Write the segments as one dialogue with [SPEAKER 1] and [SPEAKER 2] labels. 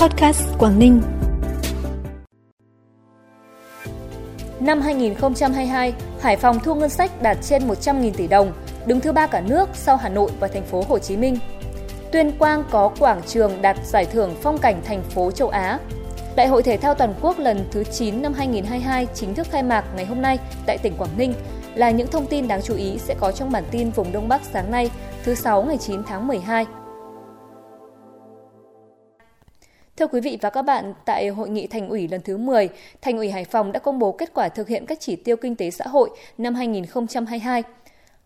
[SPEAKER 1] Podcast Quảng Ninh.
[SPEAKER 2] Năm 2022, Hải Phòng thu ngân sách đạt trên 100.000 tỷ đồng, đứng thứ ba cả nước sau Hà Nội và thành phố Hồ Chí Minh. Tuyên Quang có quảng trường đạt giải thưởng phong cảnh thành phố châu Á. Đại hội thể thao toàn quốc lần thứ 9 năm 2022 chính thức khai mạc ngày hôm nay tại tỉnh Quảng Ninh là những thông tin đáng chú ý sẽ có trong bản tin vùng Đông Bắc sáng nay, thứ 6 ngày 9 tháng 12. Thưa quý vị và các bạn, tại hội nghị thành ủy lần thứ 10, Thành ủy Hải Phòng đã công bố kết quả thực hiện các chỉ tiêu kinh tế xã hội năm 2022.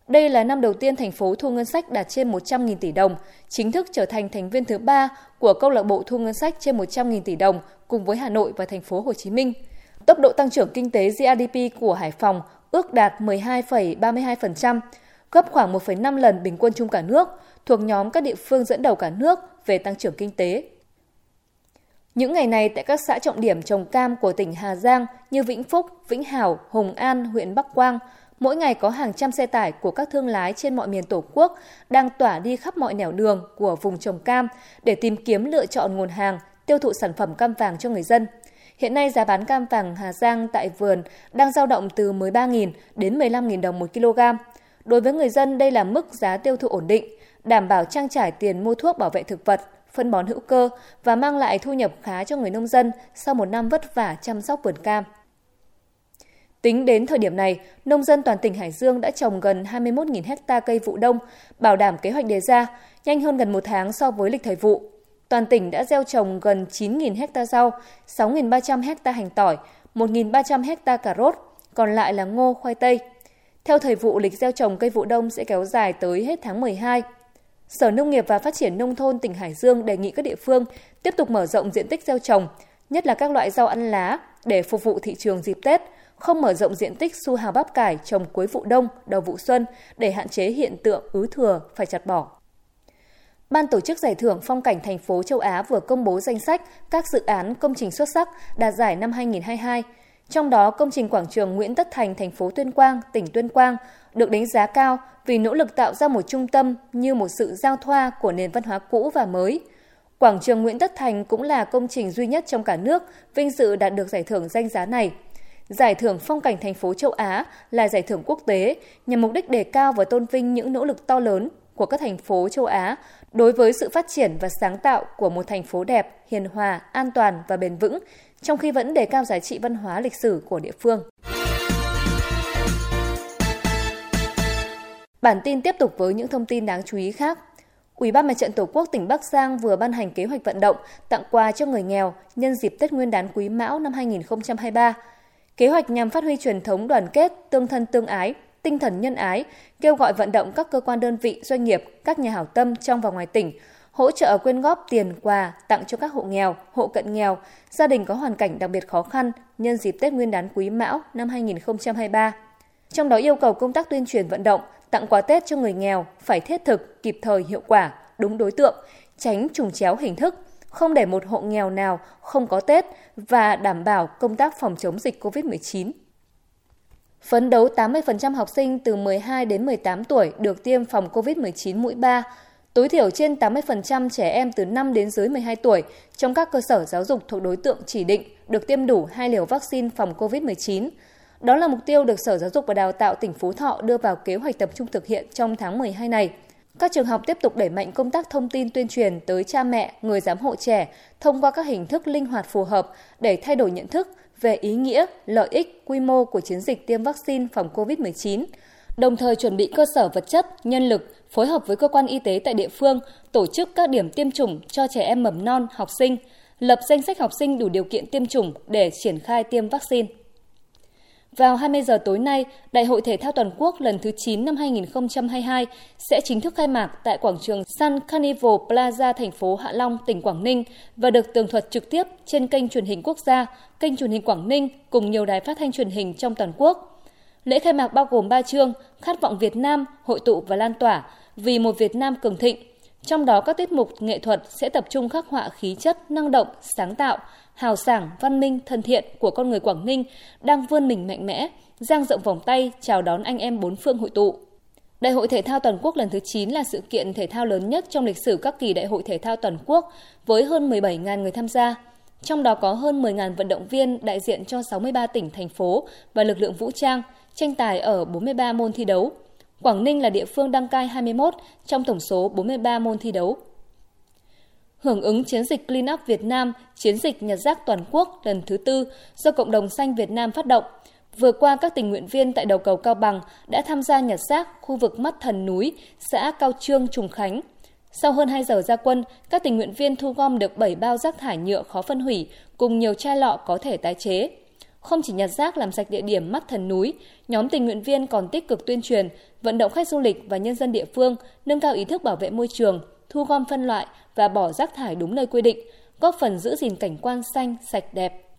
[SPEAKER 2] Đây là năm đầu tiên thành phố thu ngân sách đạt trên 100.000 tỷ đồng, chính thức trở thành thành viên thứ ba của câu lạc bộ thu ngân sách trên 100.000 tỷ đồng cùng với Hà Nội và thành phố Hồ Chí Minh. Tốc độ tăng trưởng kinh tế GDP của Hải Phòng ước đạt 12,32%, gấp khoảng 1,5 lần bình quân chung cả nước, thuộc nhóm các địa phương dẫn đầu cả nước về tăng trưởng kinh tế. Những ngày này tại các xã trọng điểm trồng cam của tỉnh Hà Giang như Vĩnh Phúc, Vĩnh Hảo, Hùng An, huyện Bắc Quang, mỗi ngày có hàng trăm xe tải của các thương lái trên mọi miền Tổ quốc đang tỏa đi khắp mọi nẻo đường của vùng trồng cam để tìm kiếm lựa chọn nguồn hàng, tiêu thụ sản phẩm cam vàng cho người dân. Hiện nay giá bán cam vàng Hà Giang tại vườn đang dao động từ 13.000 đến 15.000 đồng một kg. Đối với người dân đây là mức giá tiêu thụ ổn định, đảm bảo trang trải tiền mua thuốc bảo vệ thực vật, phân bón hữu cơ và mang lại thu nhập khá cho người nông dân sau một năm vất vả chăm sóc vườn cam. Tính đến thời điểm này, nông dân toàn tỉnh Hải Dương đã trồng gần 21.000 hecta cây vụ đông, bảo đảm kế hoạch đề ra, nhanh hơn gần một tháng so với lịch thời vụ. Toàn tỉnh đã gieo trồng gần 9.000 hecta rau, 6.300 hecta hành tỏi, 1.300 hecta cà rốt, còn lại là ngô, khoai tây. Theo thời vụ, lịch gieo trồng cây vụ đông sẽ kéo dài tới hết tháng 12. Sở Nông nghiệp và Phát triển Nông thôn tỉnh Hải Dương đề nghị các địa phương tiếp tục mở rộng diện tích gieo trồng, nhất là các loại rau ăn lá để phục vụ thị trường dịp Tết, không mở rộng diện tích su hào bắp cải trồng cuối vụ đông, đầu vụ xuân để hạn chế hiện tượng ứ thừa phải chặt bỏ. Ban tổ chức giải thưởng phong cảnh thành phố châu Á vừa công bố danh sách các dự án công trình xuất sắc đạt giải năm 2022. Trong đó, công trình quảng trường Nguyễn Tất Thành, thành phố Tuyên Quang, tỉnh Tuyên Quang được đánh giá cao vì nỗ lực tạo ra một trung tâm như một sự giao thoa của nền văn hóa cũ và mới. Quảng trường Nguyễn Tất Thành cũng là công trình duy nhất trong cả nước vinh dự đạt được giải thưởng danh giá này. Giải thưởng phong cảnh thành phố châu Á là giải thưởng quốc tế nhằm mục đích đề cao và tôn vinh những nỗ lực to lớn của các thành phố châu Á đối với sự phát triển và sáng tạo của một thành phố đẹp, hiền hòa, an toàn và bền vững, trong khi vẫn đề cao giá trị văn hóa lịch sử của địa phương. Bản tin tiếp tục với những thông tin đáng chú ý khác. Ủy ban Mặt trận Tổ quốc tỉnh Bắc Giang vừa ban hành kế hoạch vận động tặng quà cho người nghèo nhân dịp Tết Nguyên đán Quý Mão năm 2023. Kế hoạch nhằm phát huy truyền thống đoàn kết, tương thân tương ái, tinh thần nhân ái, kêu gọi vận động các cơ quan đơn vị, doanh nghiệp, các nhà hảo tâm trong và ngoài tỉnh hỗ trợ quyên góp tiền quà tặng cho các hộ nghèo, hộ cận nghèo, gia đình có hoàn cảnh đặc biệt khó khăn nhân dịp Tết Nguyên đán Quý Mão năm 2023. Trong đó yêu cầu công tác tuyên truyền vận động, tặng quà Tết cho người nghèo phải thiết thực, kịp thời, hiệu quả, đúng đối tượng, tránh trùng chéo hình thức, không để một hộ nghèo nào không có Tết và đảm bảo công tác phòng chống dịch COVID-19. Phấn đấu 80% học sinh từ 12 đến 18 tuổi được tiêm phòng COVID-19 mũi 3, tối thiểu trên 80% trẻ em từ 5 đến dưới 12 tuổi trong các cơ sở giáo dục thuộc đối tượng chỉ định được tiêm đủ hai liều vaccine phòng COVID-19. Đó là mục tiêu được Sở Giáo dục và Đào tạo tỉnh Phú Thọ đưa vào kế hoạch tập trung thực hiện trong tháng 12 này. Các trường học tiếp tục đẩy mạnh công tác thông tin tuyên truyền tới cha mẹ, người giám hộ trẻ thông qua các hình thức linh hoạt phù hợp để thay đổi nhận thức về ý nghĩa, lợi ích, quy mô của chiến dịch tiêm vaccine phòng COVID-19, đồng thời chuẩn bị cơ sở vật chất, nhân lực, phối hợp với cơ quan y tế tại địa phương tổ chức các điểm tiêm chủng cho trẻ em mầm non, học sinh, lập danh sách học sinh đủ điều kiện tiêm chủng để triển khai tiêm vaccine. Vào 20 giờ tối nay, Đại hội Thể thao Toàn quốc lần thứ 9 năm 2022 sẽ chính thức khai mạc tại quảng trường Sun Carnival Plaza thành phố Hạ Long, tỉnh Quảng Ninh và được tường thuật trực tiếp trên kênh truyền hình quốc gia, kênh truyền hình Quảng Ninh cùng nhiều đài phát thanh truyền hình trong toàn quốc. Lễ khai mạc bao gồm 3 chương: Khát vọng Việt Nam, hội tụ và lan tỏa vì một Việt Nam cường thịnh. Trong đó các tiết mục nghệ thuật sẽ tập trung khắc họa khí chất năng động, sáng tạo, hào sảng, văn minh, thân thiện của con người Quảng Ninh đang vươn mình mạnh mẽ, giang rộng vòng tay chào đón anh em bốn phương hội tụ. Đại hội thể thao toàn quốc lần thứ 9 là sự kiện thể thao lớn nhất trong lịch sử các kỳ đại hội thể thao toàn quốc với hơn 17.000 người tham gia. Trong đó có hơn 10.000 vận động viên đại diện cho 63 tỉnh, thành phố và lực lượng vũ trang, tranh tài ở 43 môn thi đấu. Quảng Ninh là địa phương đăng cai 21 trong tổng số 43 môn thi đấu. Hưởng ứng chiến dịch Clean Up Việt Nam, chiến dịch nhặt rác toàn quốc lần thứ tư do Cộng đồng Xanh Việt Nam phát động, Vừa qua, các tình nguyện viên tại đầu cầu Cao Bằng đã tham gia nhặt rác khu vực mắt thần núi, xã Cao Trương, Trùng Khánh. Sau hơn 2 giờ ra quân, các tình nguyện viên thu gom được 7 bao rác thải nhựa khó phân hủy cùng nhiều chai lọ có thể tái chế. Không chỉ nhặt rác làm sạch địa điểm mắt thần núi, nhóm tình nguyện viên còn tích cực tuyên truyền, vận động khách du lịch và nhân dân địa phương nâng cao ý thức bảo vệ môi trường, thu gom phân loại và bỏ rác thải đúng nơi quy định, góp phần giữ gìn cảnh quan xanh, sạch đẹp.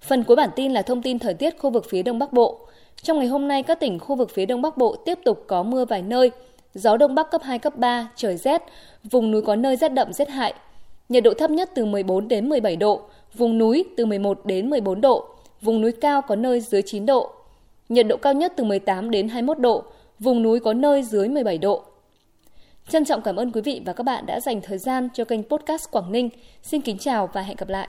[SPEAKER 2] Phần cuối bản tin là thông tin thời tiết khu vực phía Đông Bắc Bộ. Trong ngày hôm nay, các tỉnh khu vực phía Đông Bắc Bộ tiếp tục có mưa vài nơi, gió Đông Bắc cấp 2, cấp 3, trời rét, vùng núi có nơi rét đậm rét hại. Nhiệt độ thấp nhất từ 14 đến 17 độ, vùng núi từ 11 đến 14 độ, vùng núi cao có nơi dưới 9 độ. Nhiệt độ cao nhất từ 18 đến 21 độ, vùng núi có nơi dưới 17 độ. Trân trọng cảm ơn quý vị và các bạn đã dành thời gian cho kênh podcast Quảng Ninh. Xin kính chào và hẹn gặp lại.